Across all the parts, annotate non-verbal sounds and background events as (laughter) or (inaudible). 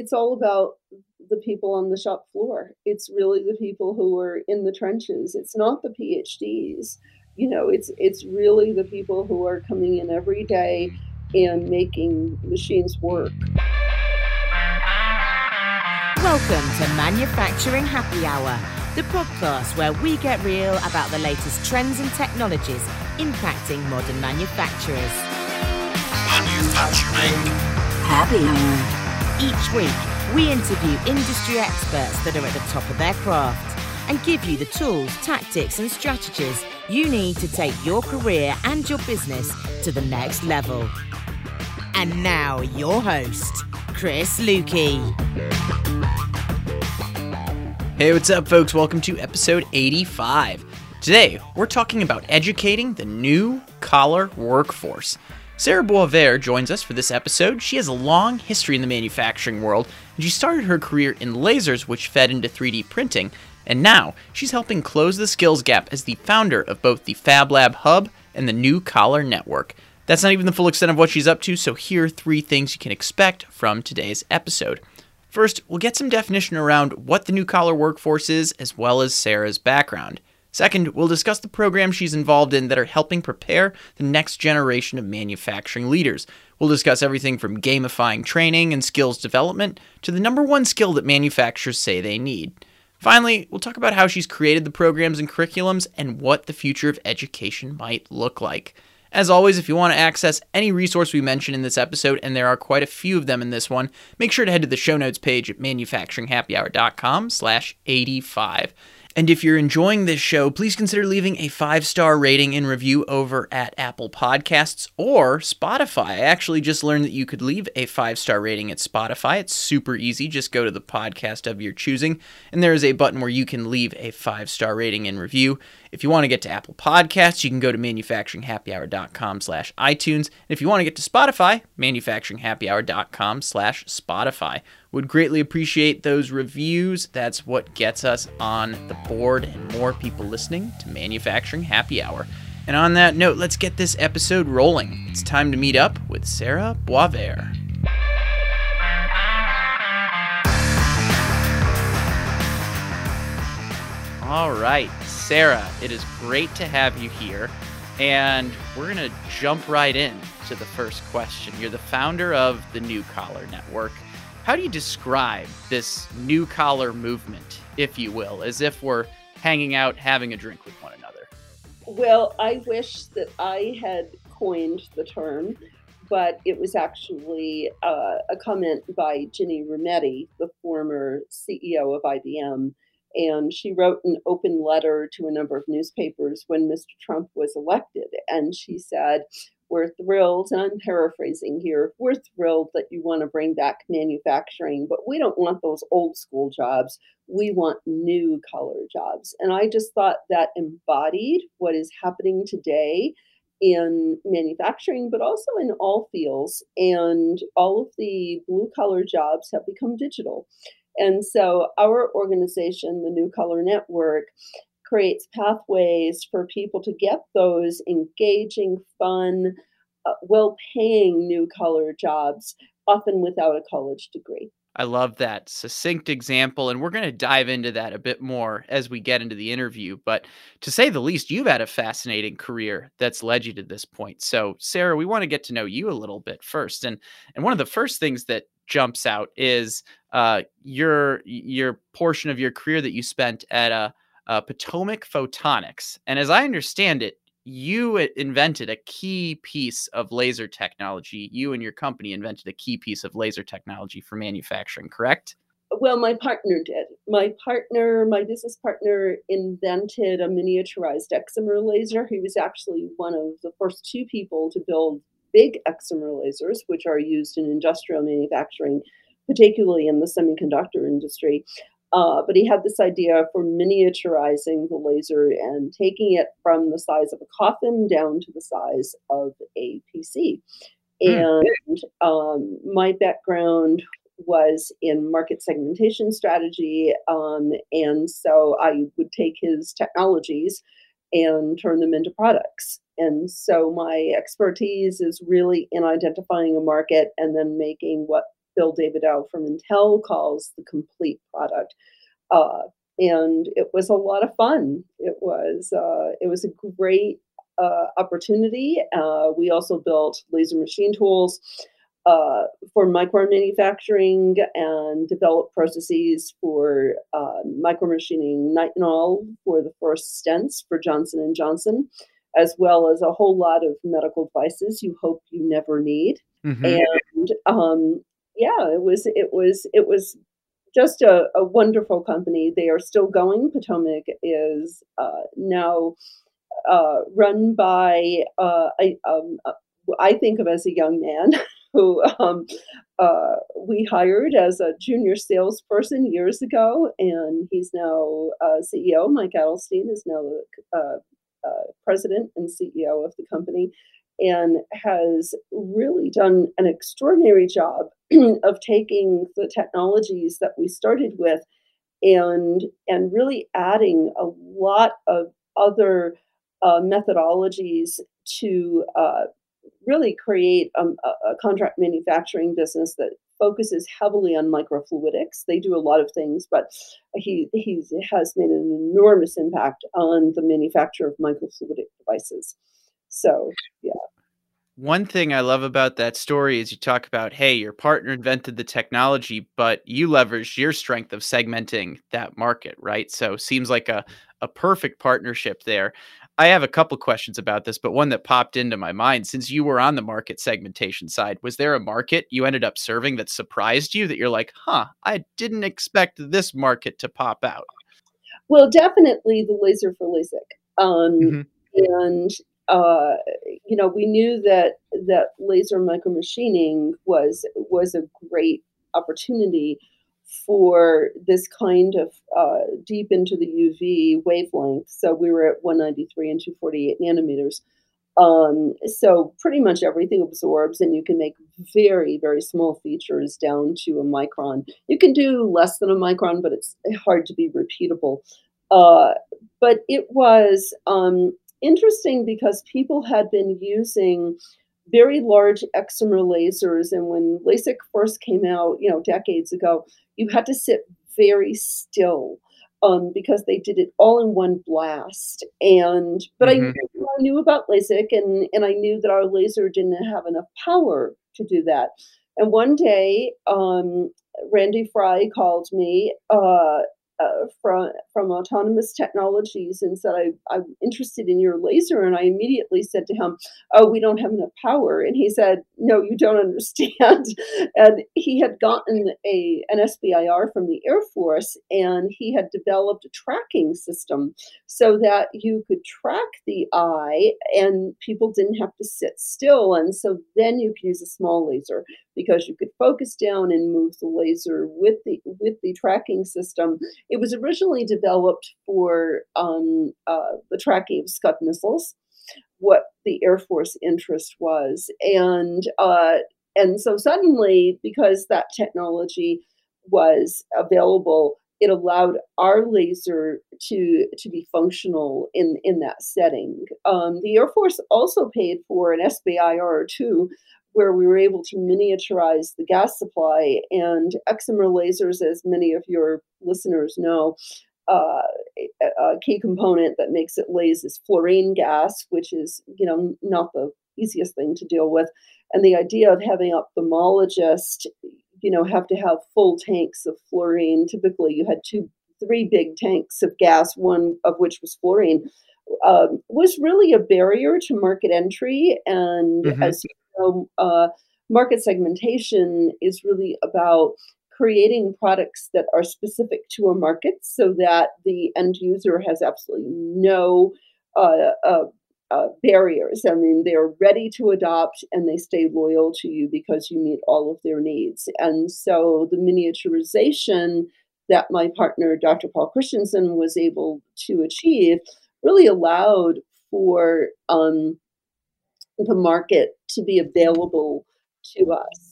it's all about the people on the shop floor. It's really the people who are in the trenches. It's not the PhDs. You know, it's it's really the people who are coming in every day mm-hmm. and making machines work. Welcome to Manufacturing Happy Hour, the podcast where we get real about the latest trends and technologies impacting modern manufacturers. Manufacturing Happy Hour. Each week, we interview industry experts that are at the top of their craft and give you the tools, tactics, and strategies you need to take your career and your business to the next level. And now, your host, Chris Luecke. Hey, what's up, folks? Welcome to episode 85. Today, we're talking about educating the new collar workforce. Sarah Boisvert joins us for this episode. She has a long history in the manufacturing world, and she started her career in lasers, which fed into 3D printing, and now she's helping close the skills gap as the founder of both the Fab Lab Hub and the New Collar Network. That's not even the full extent of what she's up to, so here are three things you can expect from today's episode. First, we'll get some definition around what the new collar workforce is, as well as Sarah's background. Second, we'll discuss the programs she's involved in that are helping prepare the next generation of manufacturing leaders. We'll discuss everything from gamifying training and skills development to the number one skill that manufacturers say they need. Finally, we'll talk about how she's created the programs and curriculums and what the future of education might look like. As always, if you want to access any resource we mention in this episode, and there are quite a few of them in this one, make sure to head to the show notes page at manufacturinghappyhour.com slash 85. And if you're enjoying this show, please consider leaving a five star rating and review over at Apple Podcasts or Spotify. I actually just learned that you could leave a five star rating at Spotify. It's super easy. Just go to the podcast of your choosing, and there is a button where you can leave a five star rating and review. If you want to get to Apple Podcasts, you can go to manufacturinghappyhour.com slash iTunes. And if you want to get to Spotify, manufacturinghappyhour.com slash Spotify. Would greatly appreciate those reviews. That's what gets us on the board and more people listening to Manufacturing Happy Hour. And on that note, let's get this episode rolling. It's time to meet up with Sarah Boisvert. All right, Sarah, it is great to have you here. And we're going to jump right in to the first question. You're the founder of the New Collar Network. How do you describe this new collar movement, if you will, as if we're hanging out having a drink with one another? Well, I wish that I had coined the term, but it was actually uh, a comment by Ginny Rometty, the former CEO of IBM. And she wrote an open letter to a number of newspapers when Mr. Trump was elected. And she said, we're thrilled, and I'm paraphrasing here, we're thrilled that you want to bring back manufacturing, but we don't want those old school jobs. We want new collar jobs. And I just thought that embodied what is happening today in manufacturing, but also in all fields. And all of the blue collar jobs have become digital. And so our organization, the New Collar Network, creates pathways for people to get those engaging, fun, uh, well paying new collar jobs, often without a college degree. I love that succinct example. And we're going to dive into that a bit more as we get into the interview. But to say the least, you've had a fascinating career that's led you to this point. So, Sarah, we want to get to know you a little bit first. And and one of the first things that jumps out is uh, your your portion of your career that you spent at a uh, Potomac Photonics. And as I understand it, you invented a key piece of laser technology. You and your company invented a key piece of laser technology for manufacturing, correct? Well, my partner did. My partner, my business partner, invented a miniaturized excimer laser. He was actually one of the first two people to build big excimer lasers, which are used in industrial manufacturing, particularly in the semiconductor industry. Uh, but he had this idea for miniaturizing the laser and taking it from the size of a coffin down to the size of a PC. Mm. And um, my background was in market segmentation strategy. Um, and so I would take his technologies and turn them into products. And so my expertise is really in identifying a market and then making what Bill Davidow from Intel calls the complete product. Uh, and it was a lot of fun. It was uh, it was a great uh, opportunity. Uh, we also built laser machine tools uh, for micro manufacturing and developed processes for uh, micro machining nitinol for the first stents for Johnson and Johnson, as well as a whole lot of medical devices you hope you never need. Mm-hmm. And um, yeah, it was it was it was just a, a, wonderful company. They are still going. Potomac is uh, now uh, run by uh, a, um, uh, I think of as a young man (laughs) who um, uh, we hired as a junior salesperson years ago, and he's now uh, CEO. Mike Adelstein is now uh, president and CEO of the company and has really done an extraordinary job (clears throat) of taking the technologies that we started with and and really adding a lot of other uh, methodologies to uh, really create um, a, a, contract manufacturing business that focuses heavily on microfluidics. They do a lot of things, but he he has made an enormous impact on the manufacture of microfluidic devices. So yeah. One thing I love about that story is you talk about, hey, your partner invented the technology, but you leveraged your strength of segmenting that market, right? So seems like a, a perfect partnership there. I have a couple questions about this, but one that popped into my mind since you were on the market segmentation side, was there a market you ended up serving that surprised you that you're like, huh, I didn't expect this market to pop out? Well, definitely the laser for LASIK. Um, mm-hmm. And uh, you know, we knew that that laser micromachining was was a great opportunity for this kind of uh, deep into the UV wavelength. So we were at 193 and 248 nanometers. Um, so pretty much everything absorbs, and you can make very, very small features down to a micron. You can do less than a micron, but it's hard to be repeatable. Uh, but it was um, interesting because people had been using very large excimer lasers and when LASIK first came out, you know, decades ago, you had to sit very still um, because they did it all in one blast. And but mm-hmm. I, I, knew about LASIK and and I knew that our laser didn't have enough power to do that. And one day, um, Randy Frey called me uh, from from autonomous technologies and said I, i'm interested in your laser and i immediately said to him oh we don't have enough power and he said no you don't (laughs) understand. And he had gotten a an sbir from the air force and he had developed a tracking system so that you could track the eye and people didn't have to sit still and so then you could use a small laser because you could focus down and move the laser with the with the tracking system. It was originally developed for um, uh, the tracking of Scud missiles, what the Air Force interest was, and uh, and so suddenly because that technology was available it allowed our laser to to be functional in in that setting. Um, the Air Force also paid for an SBIR two, where we were able to miniaturize the gas supply and excimer lasers, as many of your listeners know. Uh, a, key component that makes it laze is fluorine gas, which is you know not the easiest thing to deal with. And the idea of having ophthalmologists, you know, have to have full tanks of fluorine. Typically, you had two, three big tanks of gas, one of which was fluorine, um, was really a barrier to market entry. And mm-hmm. as you know, uh, market segmentation is really about creating products that are specific to a market so that the end user has absolutely no uh, uh, uh, barriers. I mean, they're ready to adopt and they stay loyal to you because you meet all of their needs. And so the miniaturization that my partner, Dr. Paul Christensen, was able to achieve really allowed for um, the market to be available to us.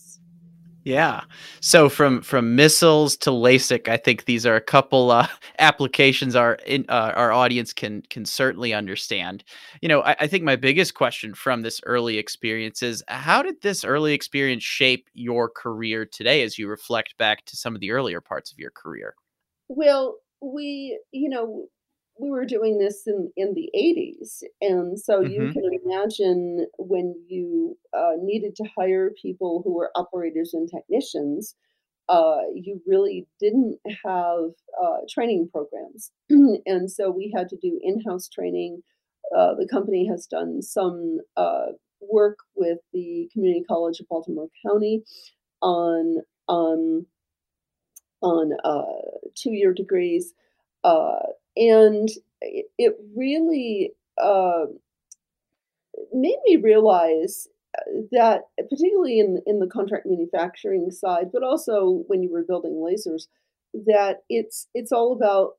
Yeah. So from from missiles to LASIK, I think these are a couple uh, (laughs) applications our in, uh, our audience can can certainly understand. You know, I, I, think my biggest question from this early experience is how did this early experience shape your career today as you reflect back to some of the earlier parts of your career? Well, we, you know, we were doing this in, in the 80s. And so mm-hmm. you can imagine when you uh, needed to hire people who were operators and technicians, uh, you really didn't have uh, training programs. (clears throat) and so we had to do in house training. Uh, the company has done some uh, work with the Community College of Baltimore County on, um, on uh, two year degrees. Uh, and it, really uh, made me realize uh, that, particularly in in the contract manufacturing side, but also when you were building lasers, that it's it's all about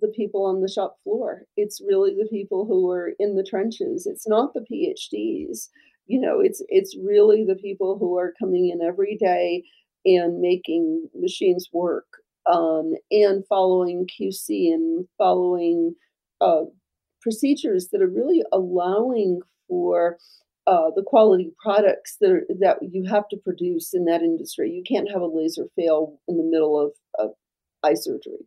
the people on the shop floor. It's really the people who are in the trenches. It's not the PhDs. You know, it's it's really the people who are coming in every day and making machines work um, and following QC and following uh, procedures that are really allowing for uh, the quality products that are, that you have to produce in that industry. You can't have a laser fail in the middle of, of eye surgery,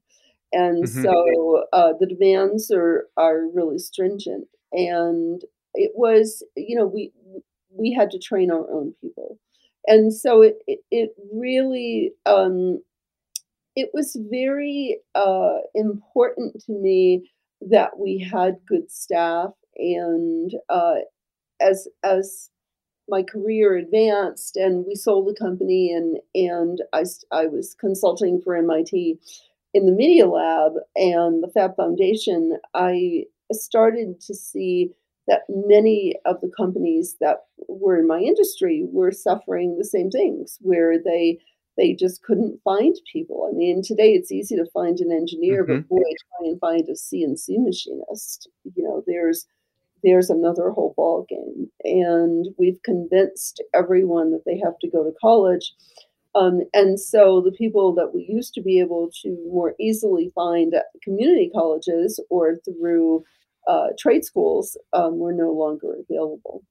and mm-hmm. so uh, the demands are are really stringent. And it was, you know, we we had to train our own people, and so it it, it really um, it was very uh, important to me that we had good staff and uh, as as my career advanced and we sold the company and and I, I was consulting for MIT in the media lab and the Fab Foundation I started to see that many of the companies that were in my industry were suffering the same things where they they just couldn't find people. I mean, today it's easy to find an engineer, mm-hmm. but boy, try and find a CNC machinist. You know, there's there's another whole ball game, and we've convinced everyone that they have to go to college. Um, and so the people that we used to be able to more easily find at community colleges or through uh, trade schools um, were no longer available.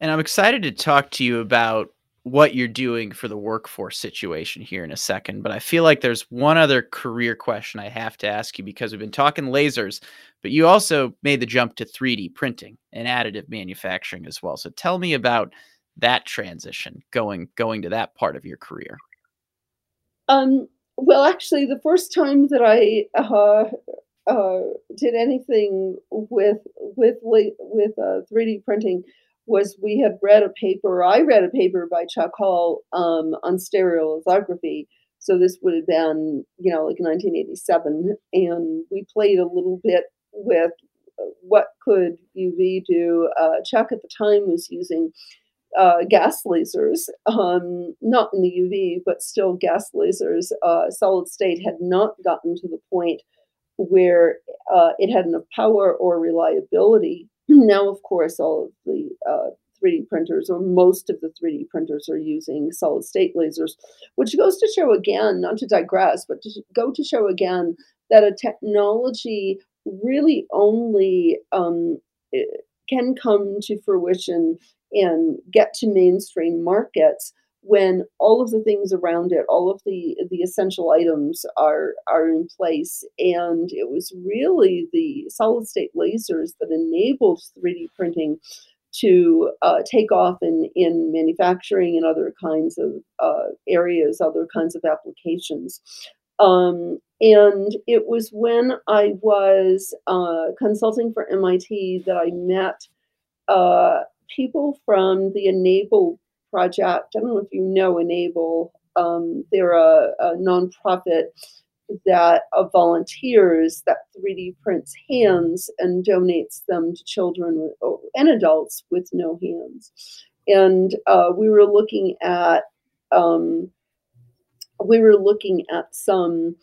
And I'm excited to talk to you about what you're doing for the workforce situation here in a second, but I feel like there's one other career question I have to ask you because we've been talking lasers, but you also made the jump to 3D printing and additive manufacturing as well. So tell me about that transition going going to that part of your career. Um, well, actually, the first time that I uh, uh, did anything with with with uh, 3D printing was we had read a paper, I read a paper by Chuck Hull um, on stereolithography. So this would have been, you know, like 1987. And we played a little bit with uh, what could UV do. Uh, Chuck at the time was using uh, gas lasers, um, not in the UV, but still gas lasers. Uh, solid state had not gotten to the point where uh, it had enough power or reliability now, of course, all of the uh, 3D printers, or most of the 3D printers, are using solid state lasers, which goes to show again, not to digress, but to go to show again that a technology really only um, can come to fruition and get to mainstream markets when all of the things around it, all of the the essential items are are in place. And it was really the solid state lasers that enabled 3D printing to uh, take off in, in manufacturing and other kinds of uh, areas, other kinds of applications. Um, and it was when I was uh, consulting for MIT that I met uh, people from the Enable project. I don't know if you know Enable. Um, they're a, a nonprofit that volunteers that 3D prints hands and donates them to children oh, and adults with no hands. And uh, we were looking at um, we were looking at some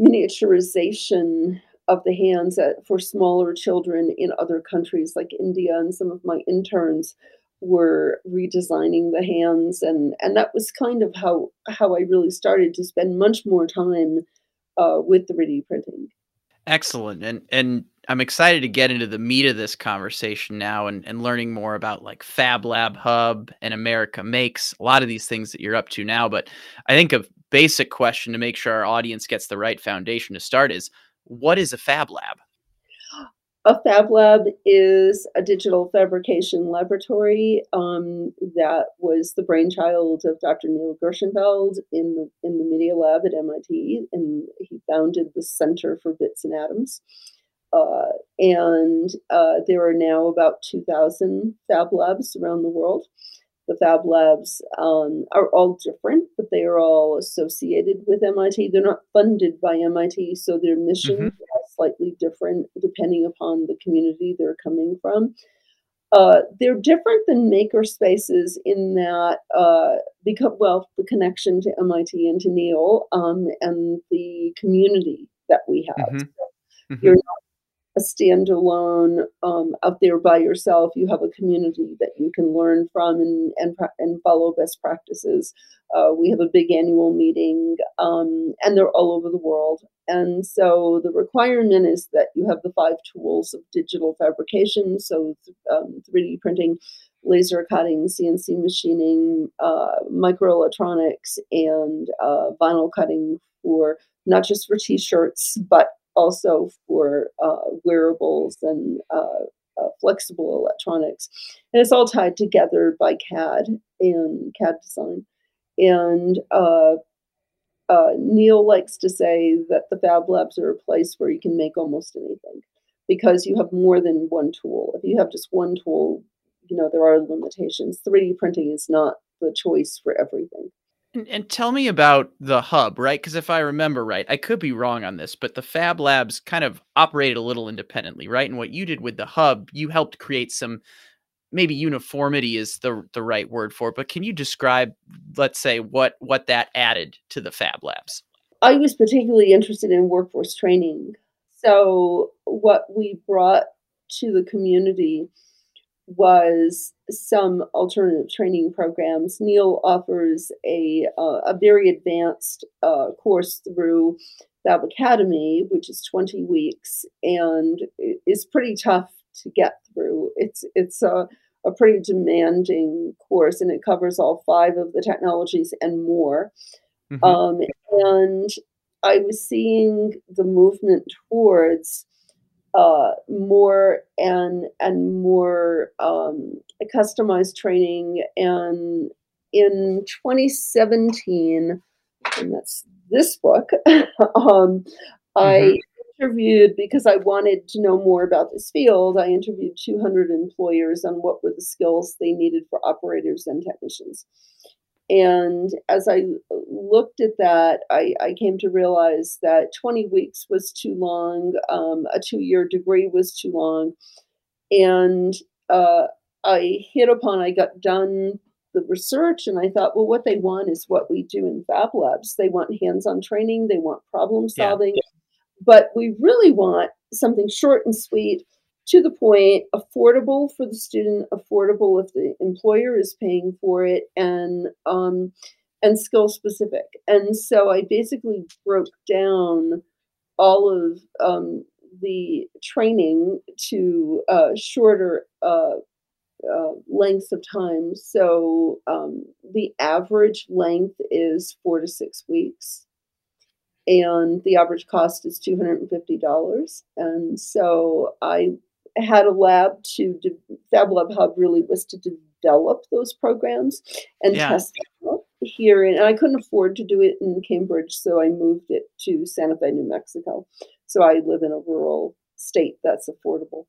miniaturization of the hands at, for smaller children in other countries like India, and some of my interns were redesigning the hands, and and that was kind of how how I really started to spend much more time uh, with 3D printing. Excellent, and and I'm excited to get into the meat of this conversation now, and and learning more about like Fab Lab Hub and America Makes a lot of these things that you're up to now. But I think a basic question to make sure our audience gets the right foundation to start is what is a Fab Lab? A Fab Lab is a digital fabrication laboratory um, that was the brainchild of Dr. Neil Gershenfeld in the in the Media Lab at MIT, and he founded the Center for Bits and Atoms. Uh, and uh, there are now about 2,000 Fab Labs around the world. The Fab Labs um, are all different, but they are all associated with MIT. They're not funded by MIT, so their mission mm-hmm. is slightly different depending upon the community they're coming from. Uh, they're different than maker spaces in that, uh, because well, the connection to MIT and to Neil um, and the community that we have. Mm-hmm. So mm-hmm. You're not a standalone um, out there by yourself. You have a community that you can learn from and and, and follow best practices. Uh, we have a big annual meeting, um, and they're all over the world. And so the requirement is that you have the five tools of digital fabrication, so um, 3D printing, laser cutting, CNC machining, uh, microelectronics, and uh, vinyl cutting for not just for t-shirts but also for uh, wearables and uh, uh, flexible electronics. And it's all tied together by CAD and CAD design. And uh, uh, Neil likes to say that the Fab Labs are a place where you can make almost anything because you have more than one tool. If you have just one tool, you know, there are limitations. 3D printing is not the choice for everything. And, and, tell me about the hub, right? Because if I remember right, I could be wrong on this, but the Fab Labs kind of operated a little independently, right? And what you did with the hub, you helped create some maybe uniformity is the the right word for it. But can you describe, let's say, what what that added to the Fab Labs? I was particularly interested in workforce training. So what we brought to the community was some alternative training programs. Neil offers a, uh, a very advanced uh, course through Fab Academy, which is 20 weeks and is pretty tough to get through. It's, it's a, a pretty demanding course and it covers all five of the technologies and more. Mm-hmm. Um, and I was seeing the movement towards uh, more and and more um, customized training. And in 2017, and that's this book, (laughs) um, mm-hmm. I interviewed because I wanted to know more about this field. I interviewed 200 employers on what were the skills they needed for operators and technicians. And as I looked at that, I, I, came to realize that 20 weeks was too long, um, a two year degree was too long. And uh, I hit upon, I got done the research and I thought, well, what they want is what we do in Fab Labs. They want hands on training, they want problem solving, yeah. but we really want something short and sweet to the point, affordable for the student, affordable if the employer is paying for it, and um, and skill specific. And so I basically broke down all of um, the training to uh, shorter uh, uh, lengths of time. So um, the average length is four to six weeks. And the average cost is $250. And so I had a lab to de- Fab Lab Hub really was to develop those programs and yeah. test them here. And I couldn't afford to do it in Cambridge, so I moved it to Santa Fe, New Mexico. So I live in a rural state that's affordable.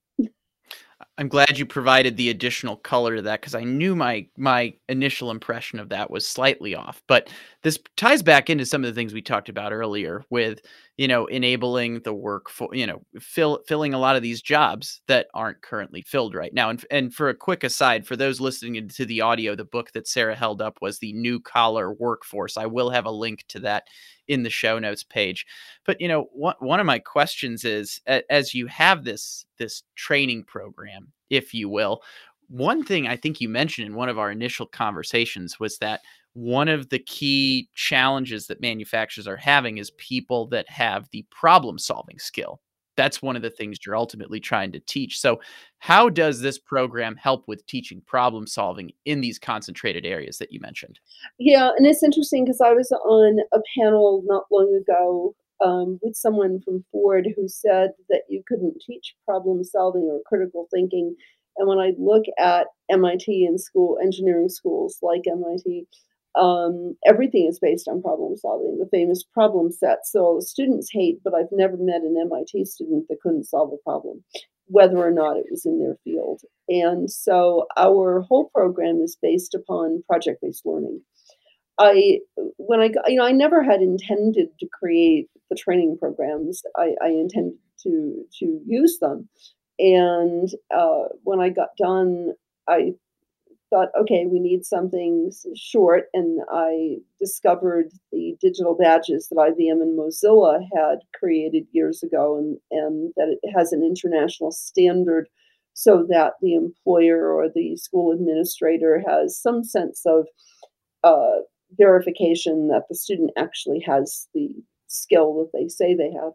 I'm glad you provided the additional color to that because I knew my my initial impression of that was slightly off. But this ties back into some of the things we talked about earlier with you know enabling the work for you know fill, filling a lot of these jobs that aren't currently filled right now. And and for a quick aside, for those listening to the audio, the book that Sarah held up was the New Collar Workforce. I will have a link to that in the show notes page. But you know, one one of my questions is as you have this this training program, if you will, one thing I think you mentioned in one of our initial conversations was that one of the key challenges that manufacturers are having is people that have the problem solving skill. That's one of the things you're ultimately trying to teach. So, how does this program help with teaching problem solving in these concentrated areas that you mentioned? Yeah, and it's interesting because I was on a panel not long ago um, with someone from Ford who said that you couldn't teach problem solving or critical thinking. And when I look at MIT and school engineering schools like MIT, um, everything is based on problem solving, the famous problem set. So students hate, but I've never met an MIT student that couldn't solve a problem, whether or not it was in their field. And so our whole program is based upon project based learning. I when I you know I never had intended to create the training programs. I, I intended to to use them, and uh, when I got done, I thought, okay, we need something short, and I discovered the digital badges that IBM and Mozilla had created years ago, and and that it has an international standard so that the employer or the school administrator has some sense of uh, verification that the student actually has the skill that they say they have.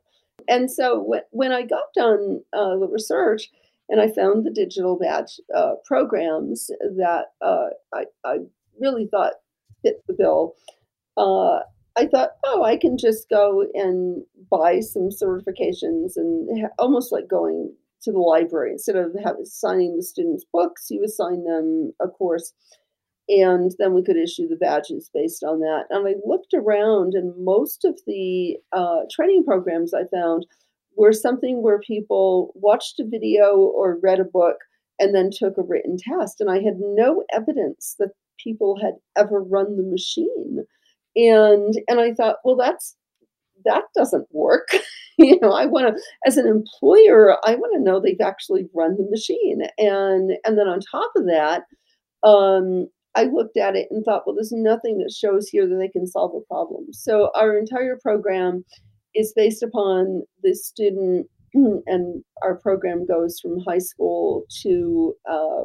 And so when, I got done uh, the research and I found the digital badge uh, programs that uh, I, I, really thought fit the bill, uh, I thought, oh, I can just go and buy some certifications and ha- almost like going to the library instead of having, signing the students' books, you assign them a course and then we could issue the badges based on that. And I looked around, and most of the uh, training programs I found were something where people watched a video or read a book and then took a written test. And I had no evidence that people had ever run the machine. And and I thought, well, that's that doesn't work. (laughs) you know, I want to, as an employer, I want to know they've actually run the machine. And and then on top of that, um, I looked at it and thought, well, there's nothing that shows here that they can solve a problem. So our entire program is based upon the student, (clears throat) and our program goes from high school to uh,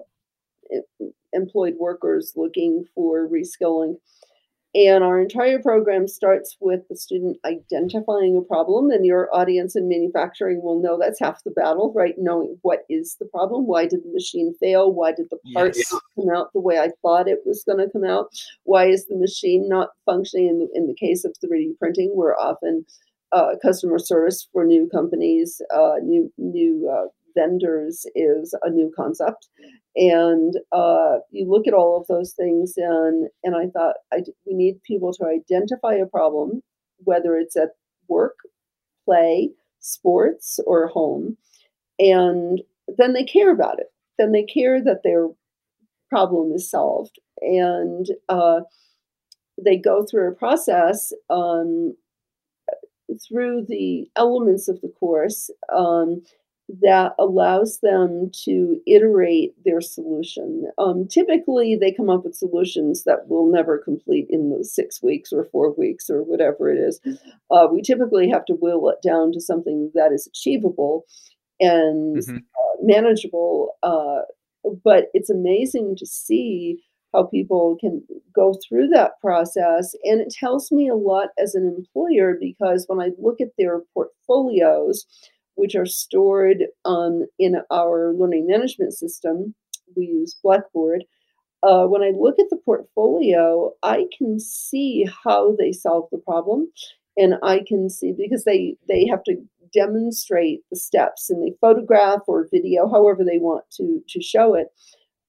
employed workers looking for reskilling. And our entire program starts with the student identifying a problem, and your audience in manufacturing will know that's half the battle, right? Knowing what is the problem, why did the machine fail, why did the part yes. come out the way I thought it was going to come out, why is the machine not functioning? In the, in the case of 3D printing, we're often uh, customer service for new companies, uh, new new uh, vendors is a new concept, and uh, you look at all of those things and and i thought I, we need people to identify a problem whether it's at work play sports or home and then they care about it. Then they care that their problem is solved. And uh, they go through a process um, through the elements of the course um, that allows them to iterate their solution. Um, typically, they come up with solutions that will never complete in the six weeks or four weeks or whatever it is. Uh, we typically have to will it down to something that is achievable and mm-hmm. uh, manageable. Uh, but it's amazing to see how people can go through that process. And it tells me a lot as an employer because when I look at their portfolios, which are stored um, in our learning management system. We use Blackboard. Uh, when I look at the portfolio, I can see how they solve the problem, and I can see because they they have to demonstrate the steps and they photograph or video, however they want to to show it.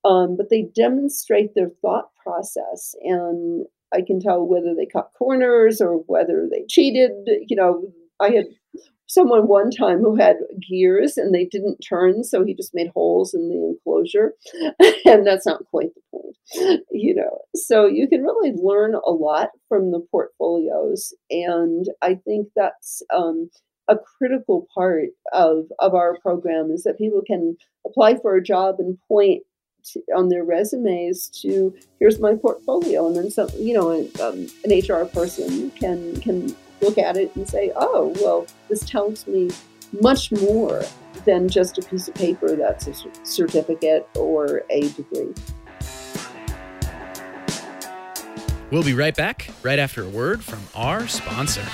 Um, but they demonstrate their thought process, and I can tell whether they cut corners or whether they cheated. You know, I had someone one time who had gears and they didn't turn, so he just made holes in the enclosure. (laughs) and that's not quite the point, you know. So you can really learn a lot from the portfolios. And I think that's um, a critical part of, of our program is that people can apply for a job and point to, on their resumes to here's my portfolio and then some you know um, an hr person can can look at it and say, oh, well, this tells me much more than just a piece of paper that's a certificate or a degree. We'll be right back, right after a word from our sponsor.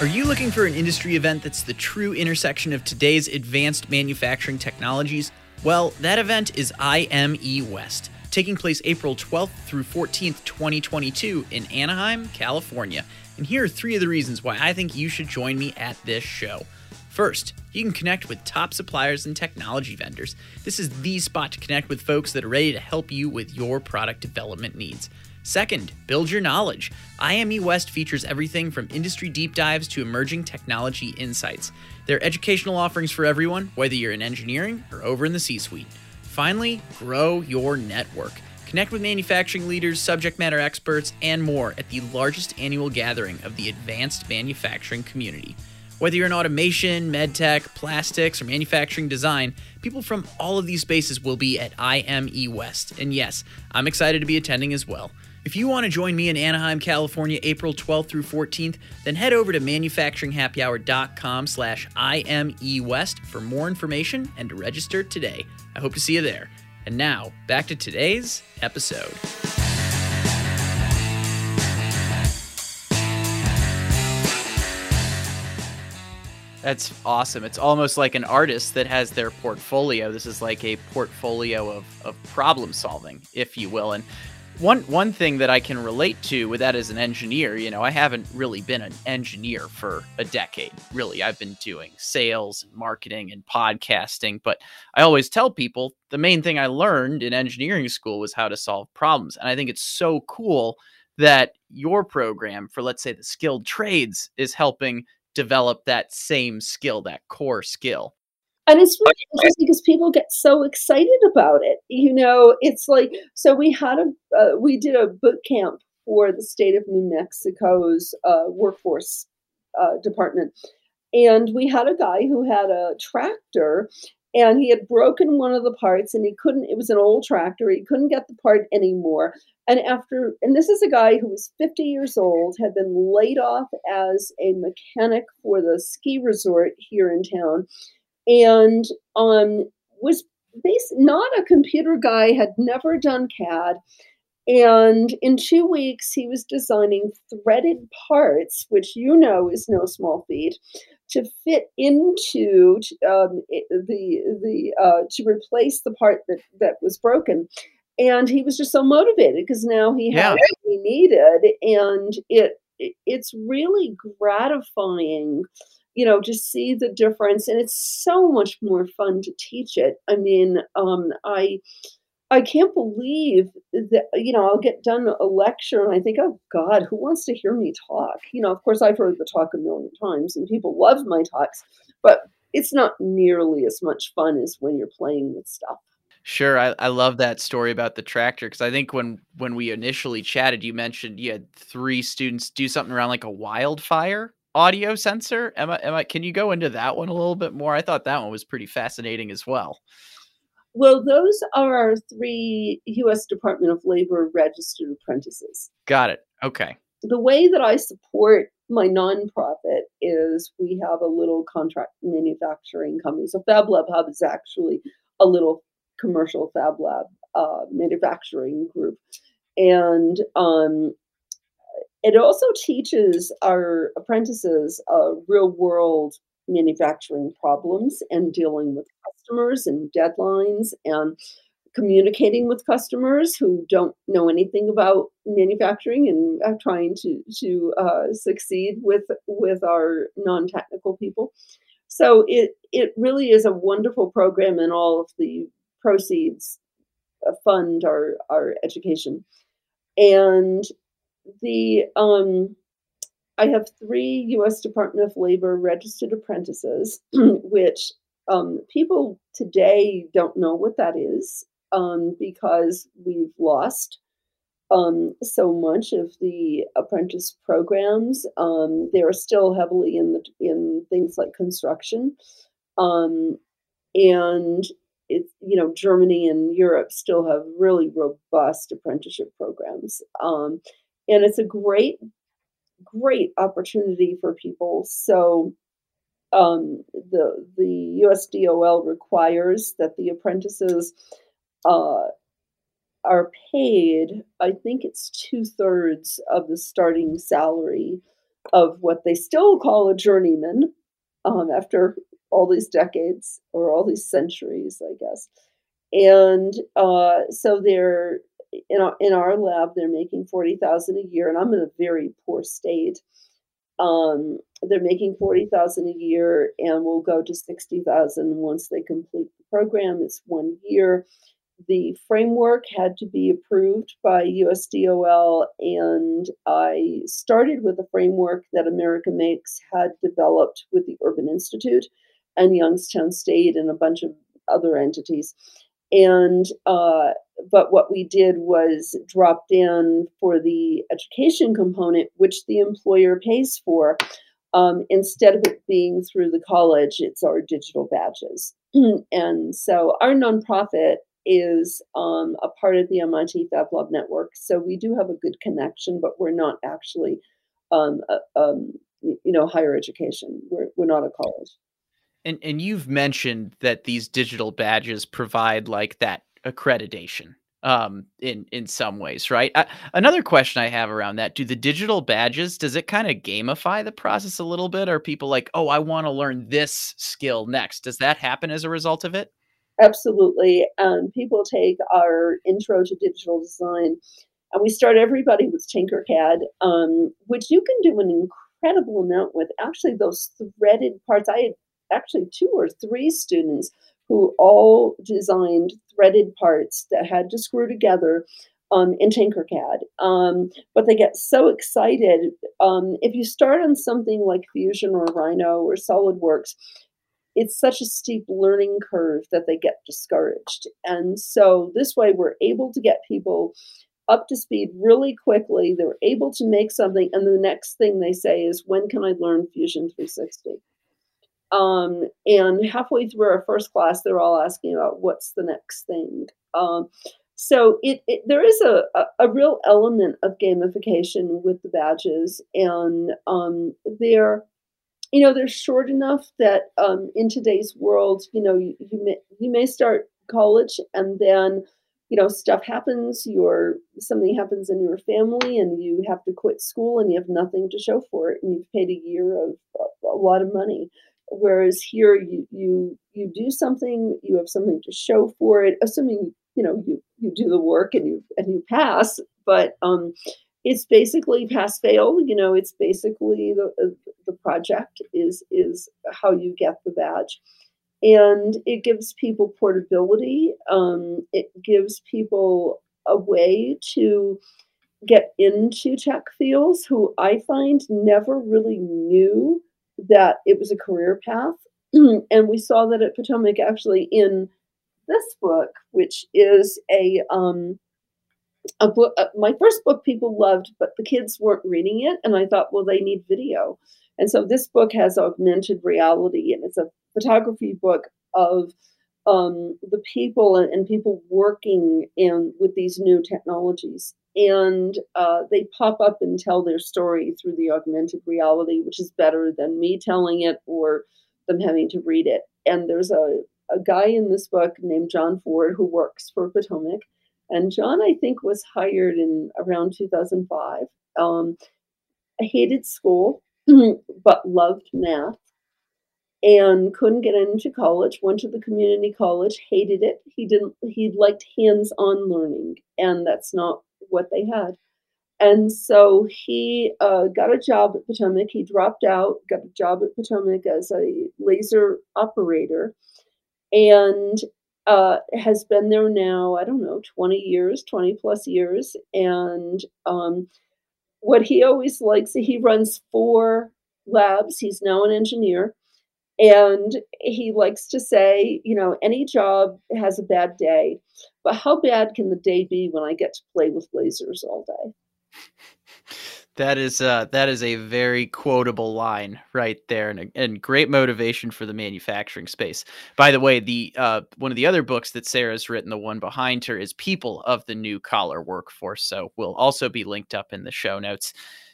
Are you looking for an industry event that's the true intersection of today's advanced manufacturing technologies? Well, that event is IME West, taking place April 12th through 14th, 2022 in Anaheim, California. And here are three of the reasons why I think you should join me at this show. First, you can connect with top suppliers and technology vendors. This is the spot to connect with folks that are ready to help you with your product development needs. Second, build your knowledge. IME West features everything from industry deep dives to emerging technology insights. They're educational offerings for everyone, whether you're in engineering or over in the C suite. Finally, grow your network. Connect with manufacturing leaders, subject matter experts, and more at the largest annual gathering of the advanced manufacturing community. Whether you're in automation, medtech, plastics, or manufacturing design, people from all of these spaces will be at IME West. And yes, I'm excited to be attending as well. If you want to join me in Anaheim, California, April 12th through 14th, then head over to manufacturinghappyhour.com slash IMEWest for more information and to register today. I hope to see you there. And now, back to today's episode. That's awesome. It's almost like an artist that has their portfolio. This is like a portfolio of, of problem solving, if you will. And one one thing that I can relate to with that as an engineer, you know, I haven't really been an engineer for a decade. Really, I've been doing sales and marketing and podcasting, but I always tell people the main thing I learned in engineering school was how to solve problems. And I think it's so cool that your program for let's say the skilled trades is helping develop that same skill, that core skill and it's really interesting because people get so excited about it you know? It's like so we had a uh, we did a boot camp for the state of new mexico's uh, workforce uh, department. And we had a guy who had a tractor and he had broken one of the parts and he couldn't it was an old tractor he couldn't get the part anymore. And after and this is a guy who was 50 years old had been laid off as a mechanic for the ski resort here in town and um, was bas- not a computer guy, had never done CAD. And in two weeks, he was designing threaded parts, which you know is no small feat, to fit into um, the the uh, to replace the part that that was broken. And he was just so motivated because now he had what he needed, and it it's really gratifying you know, to see the difference. And it's so much more fun to teach it. I mean, um, I I can't believe that, you know, I'll get done a lecture and I think, oh God, who wants to hear me talk? You know, of course, I've heard the talk a million times and people love my talks, but it's not nearly as much fun as when you're playing with stuff. Sure, I, I love that story about the tractor because I think when when we initially chatted, you mentioned you had three students do something around like a wildfire audio sensor. Am I, am I, can you go into that one a little bit more? I thought that one was pretty fascinating as well. Well, those are our three U.S. Department of Labor registered apprentices. Got it. Okay. The way that I support my nonprofit is we have a little contract manufacturing company. So Fab Lab Hub is actually a little commercial Fab Lab uh, manufacturing group. And um, it also teaches our apprentices uh, real world manufacturing problems and dealing with customers and deadlines and communicating with customers who don't know anything about manufacturing and trying to to uh, succeed with with our non-technical people. So it it really is a wonderful program, and all of the proceeds fund our our education. And the um, I have three U.S. Department of Labor registered apprentices, (clears throat) which um, people today don't know what that is um, because we've lost um, so much of the apprentice programs. Um, they're still heavily in the in things like construction, um, and it's you know Germany and Europe still have really robust apprenticeship programs. And it's a great great opportunity for people. So um, the the USDOL requires that the apprentices uh, are paid. I think it's two thirds of the starting salary of what they still call a journeyman um, after all these decades or all these centuries, I guess. And uh, so they're in our, in our lab, they're making forty thousand a year, and I'm in a very poor state. Um, they're making forty thousand a year, and will go to sixty thousand once they complete the program. It's one year. The framework had to be approved by USDOL, and I started with a framework that America Makes had developed with the Urban Institute and Youngstown State and a bunch of other entities. And uh, but what we did was dropped in for the education component, which the employer pays for. Um, instead of it being through the college, it's our digital badges. (clears throat) and so our nonprofit is um, a part of the MIT Fab Lab network. So we do have a good connection, but we're not actually, um, um, you know, higher education. We're, we're not a college. And and you've mentioned that these digital badges provide like that accreditation um in in some ways right? I, another question i have around that do the digital badges does it kind of gamify the process a little bit? Are people like oh i want to learn this skill next. Does that happen as a result of it? Absolutely. Um, people take our intro to digital design and we start everybody with tinkercad um, which you can do an incredible amount with. Actually those threaded parts i had actually two or three students who all designed threaded parts that had to screw together um, in Tinkercad. Um, but they get so excited. Um, if you start on something like Fusion or Rhino or SolidWorks, it's such a steep learning curve that they get discouraged. And so this way, we're able to get people up to speed really quickly. They're able to make something, and the next thing they say is, When can I learn Fusion 360? Um, and halfway through our first class, they're all asking about what's the next thing. Um, so it, it, there is a, a, a, real element of gamification with the badges, and um, they're you know they're short enough that um, in today's world, you know you, you may you may start college and then you know stuff happens your something happens in your family and you have to quit school and you have nothing to show for it and you've paid a year of a lot of money whereas here you you you do something you have something to show for it assuming you know you you do the work and you and you pass but um it's basically pass fail you know it's basically the uh, the project is is how you get the badge. And it gives people portability um, it gives people a way to get into tech fields who i find never really knew that it was a career path. (clears throat) and we saw that at Potomac actually in this book, which is a um, a book. Uh, my first book people loved, but the kids weren't reading it, and I thought, well, they need video. And so this book has augmented reality, and it's a photography book of um, the people and, and, people working in with these new technologies and uh, they pop up and tell their story through the augmented reality, which is better than me telling it or them having to read it. And there's a, a guy in this book named John Ford who works for Potomac. And John, I think, was hired in around 2005. Um, hated school, (clears throat) but loved math and couldn't get into college went to the community college hated it he didn't he liked hands-on learning and that's not what they had. And so he uh, got a job at Potomac. He dropped out, got a job at Potomac as a laser operator, and uh, has been there now, I don't know, 20 years, 20 plus years. And um, what he always likes, he runs four labs. He's now an engineer. And he likes to say, you know, any job has a bad day, but how bad can the day be when I get to play with lasers all day? That is uh, that is a very quotable line right there, and, and great motivation for the manufacturing space. By the way, the uh, one of the other books that Sarah's written, the one behind her, is "People of the New Collar Workforce," so will also be linked up in the show notes.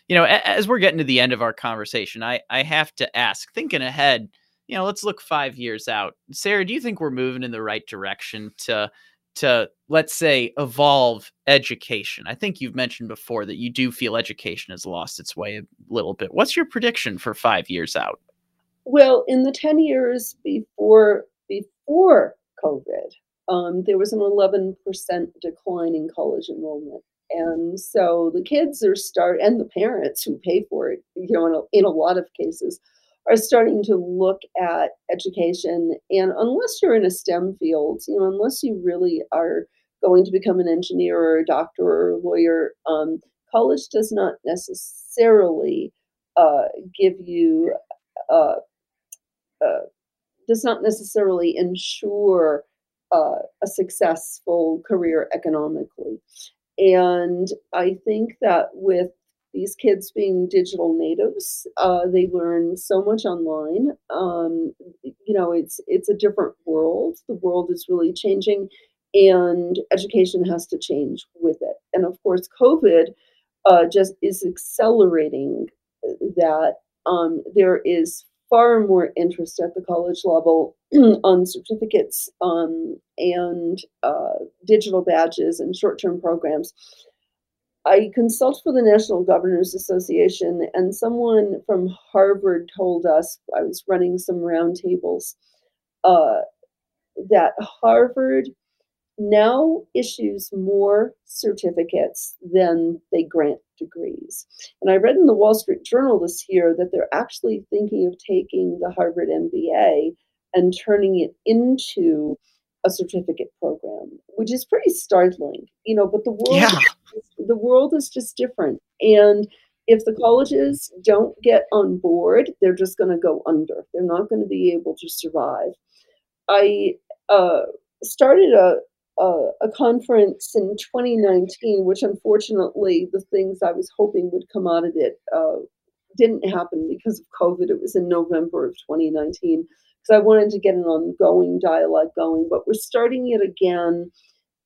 you know, as we're getting to the end of our conversation, I I have to ask, thinking ahead, you know, let's look five years out. Sarah, do you think we're moving in the right direction to to let's say evolve education? I think you've mentioned before that you do feel education has lost its way a little bit. What's your prediction for five years out? Well, in the ten years before before COVID, um, there was an 11% decline in college enrollment. And so the kids are start and the parents who pay for it, you know, in a, in a lot of cases, are starting to look at education. And unless you're in a STEM field, you know, unless you really are going to become an engineer or a doctor or a lawyer, um, college does not necessarily uh, give you uh, uh, does not necessarily ensure uh, a successful career economically. And I think that with these kids being digital natives, uh, they learn so much online. Um, you know, it's it's a different world. The world is really changing, and education has to change with it. And of course, COVID uh, just is accelerating that. Um, there is far more interest at the college level (clears throat) on certificates um, and uh, digital badges and short term programs. I consult for the National Governors Association, and someone from Harvard told us I was running some roundtables uh, that Harvard now issues more certificates than they grant degrees. And I read in the Wall Street Journal this year that they're actually thinking of taking the Harvard MBA and turning it into a certificate program, which is pretty startling, you know, but the world yeah. the world is just different. And if the colleges don't get on board, they're just going to go under. They're not going to be able to survive. I uh, started a, a, a conference in 2019, which unfortunately the things I was hoping would come out of it uh, didn't happen because of COVID. It was in November of 2019 because I wanted to get an ongoing dialogue going. But we're starting it again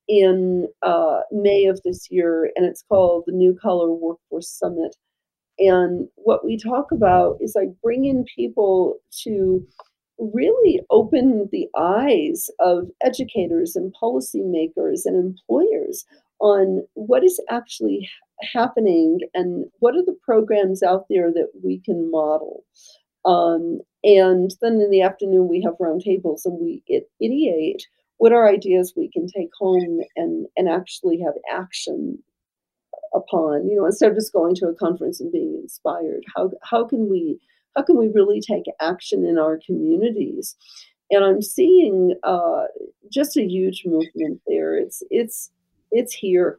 in uh, May of this year, and it's called the New Collar Workforce Summit. And what we talk about is like bringing people to really open the eyes of educators and policymakers and employers on what is actually happening and what are the programs out there that we can model. Um, and then in the afternoon, we have roundtables and we ideate what are ideas we can take home and, and actually have action upon. You know, instead of just going to a conference and being inspired, how, how can we how can we really take action in our communities? And I'm seeing uh, just a huge movement there. It's it's it's here.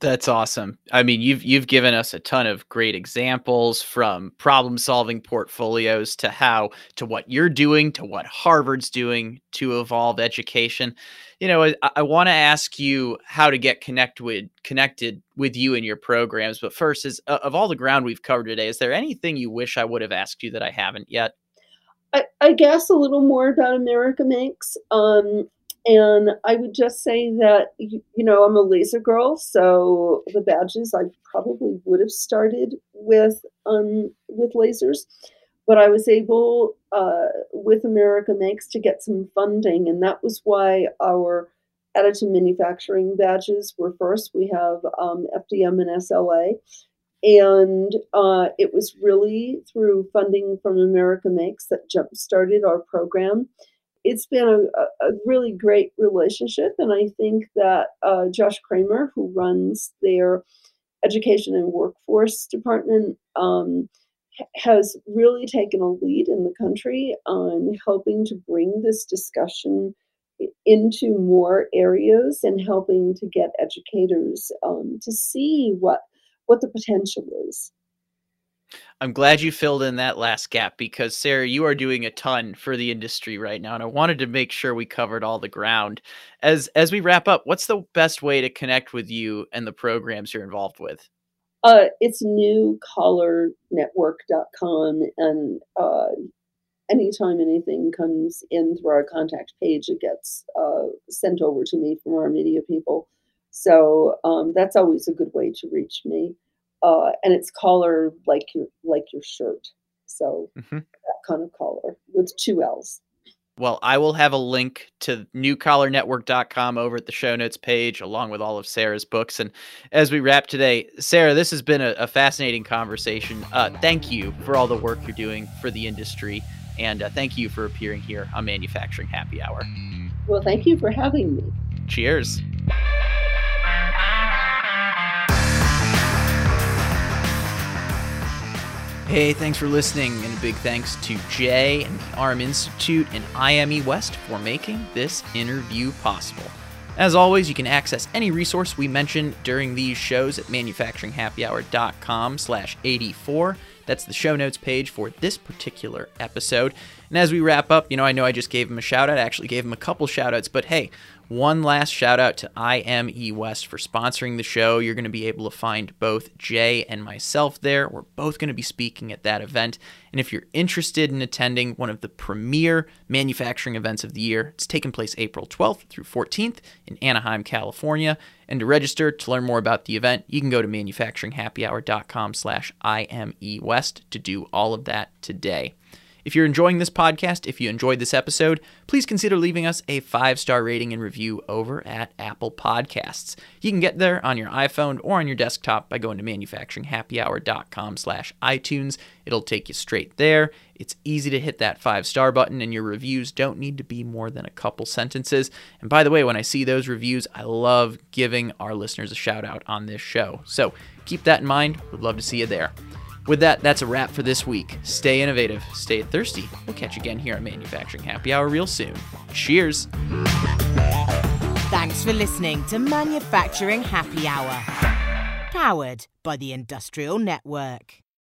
That's awesome. I mean, you've you've given us a ton of great examples from problem-solving portfolios to how to what you're doing to what Harvard's doing to evolve education. You know, I, I want to ask you how to get connect with connected with you and your programs. But first, is of all the ground we've covered today, is there anything you wish I would have asked you that I haven't yet? I, I guess a little more about America Makes. Um, and I would just say that, you, know, I'm a laser girl, so the badges I probably would have started with um, with lasers, but I was able uh, with America Makes to get some funding, and that was why our additive manufacturing badges were first. We have um, FDM and SLA, and uh, it was really through funding from America Makes that jump started our program it's been a, a, really great relationship. And I think that uh, Josh Cramer, who runs their education and workforce department, um, has really taken a lead in the country on helping to bring this discussion into more areas and helping to get educators um, to see what what the potential is. I'm glad you filled in that last gap because Sarah, you are doing a ton for the industry right now, and I wanted to make sure we covered all the ground. As as we wrap up, what's the best way to connect with you and the programs you're involved with? Uh, it's newcollarnetwork.com, and uh, anytime anything comes in through our contact page, it gets uh, sent over to me from our media people. So um, that's always a good way to reach me. Uh, and it's collar like your like your shirt. So Mhm. that kind of collar with two L's. Well, I will have a link to newcollarnetwork.com over at the show notes page, along with all of Sarah's books. And as we wrap today, Sarah, this has been a, a fascinating conversation. Uh, thank you for all the work you're doing for the industry. And uh, thank you for appearing here on Manufacturing Happy Hour. Well, thank you for having me. Cheers. Hey, thanks for listening, and a big thanks to Jay and the ARM Institute and IME West for making this interview possible. As always, you can access any resource we mention during these shows at manufacturinghappyhour.com slash 84. That's the show notes page for this particular episode. And as we wrap up, you know, I know I just gave him a shout out. I actually gave him a couple shout outs, but hey, one last shout out to IME West for sponsoring the show. You're going to be able to find both Jay and myself there. We're both going to be speaking at that event. And if you're interested in attending one of the premier manufacturing events of the year, it's taking place April 12th through 14th in Anaheim, California. And to register to learn more about the event, you can go to manufacturinghappyhour.com slash IME West to do all of that today. If you're enjoying this podcast, if you enjoyed this episode, please consider leaving us a five star rating and review over at Apple Podcasts. You can get there on your iPhone or on your desktop by going to manufacturinghappyhour.com slash iTunes. It'll take you straight there. It's easy to hit that five star button, and your reviews don't need to be more than a couple sentences. And by the way, when I see those reviews, I love giving our listeners a shout out on this show. So keep that in mind. We'd love to see you there. With that, that's a wrap for this week. Stay innovative, stay thirsty. We'll catch you again here at Manufacturing Happy Hour real soon. Cheers. Thanks for listening to Manufacturing Happy Hour. Powered by the Industrial Network.